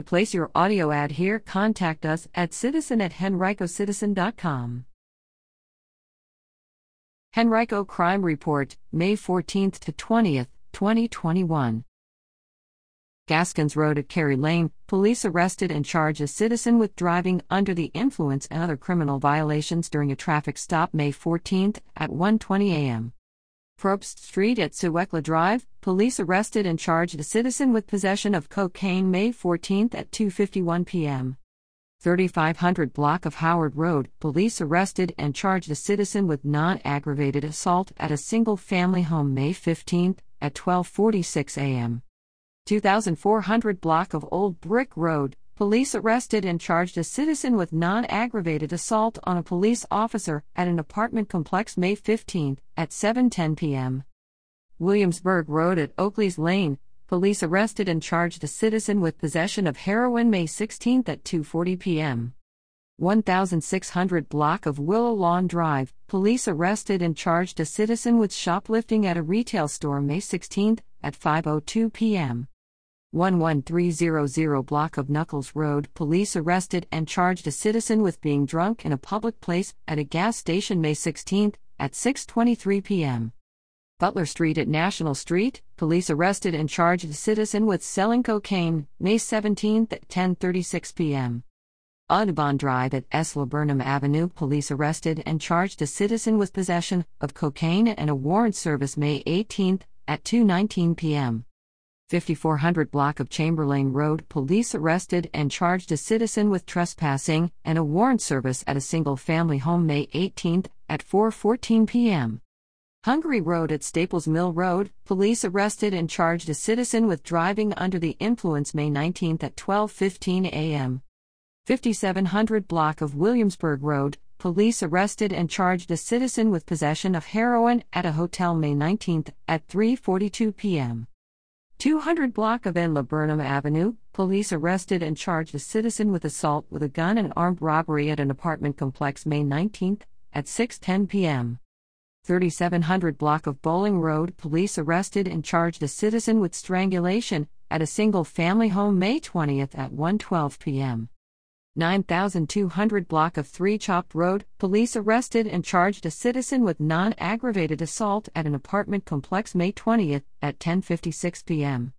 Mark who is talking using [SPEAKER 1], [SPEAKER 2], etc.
[SPEAKER 1] To place your audio ad here, contact us at citizen at henricocitizen.com. Henrico Crime Report, May 14th to 20th, 2021. Gaskins Road at Kerry Lane, police arrested and charged a citizen with driving under the influence and other criminal violations during a traffic stop May 14th at 1:20 a.m. Probst Street at Suwekla Drive, police arrested and charged a citizen with possession of cocaine May 14th at 2:51 p.m. 3500 block of Howard Road, police arrested and charged a citizen with non-aggravated assault at a single-family home May 15th at 12:46 a.m. 2400 block of Old Brick Road, police arrested and charged a citizen with non aggravated assault on a police officer at an apartment complex May 15 at 7:10 p.m. Williamsburg Road at Oakley's Lane, police arrested and charged a citizen with possession of heroin May 16 at 2:40 p.m. 1600 block of Willow Lawn Drive, police arrested and charged a citizen with shoplifting at a retail store May 16 at 5:02 p.m. 11300 block of Nuckols Road, police arrested and charged a citizen with being drunk in a public place at a gas station May 16 at 6:23 p.m. Butler Street at National Street, police arrested and charged a citizen with selling cocaine May 17 at 10:36 p.m. Audubon Drive at S. Laburnum Avenue, police arrested and charged a citizen with possession of cocaine and a warrant service May 18 at 2:19 p.m. 5400 block of Chamberlayne Road, police arrested and charged a citizen with trespassing and a warrant service at a single family home May 18 at 4:14 p.m. Hungary Road at Staples Mill Road, police arrested and charged a citizen with driving under the influence May 19 at 12:15 a.m. 5700 block of Williamsburg Road, police arrested and charged a citizen with possession of heroin at a hotel May 19 at 3:42 p.m. 200 block of N. Laburnum Avenue, police arrested and charged a citizen with assault with a gun and armed robbery at an apartment complex May 19 at 6:10 p.m. 3700 block of Bowling Road, police arrested and charged a citizen with strangulation at a single family home May 20th at 1:12 p.m. 9200 block of Three Chopt Road, police arrested and charged a citizen with non-aggravated assault at an apartment complex May 20th at 10:56 p.m.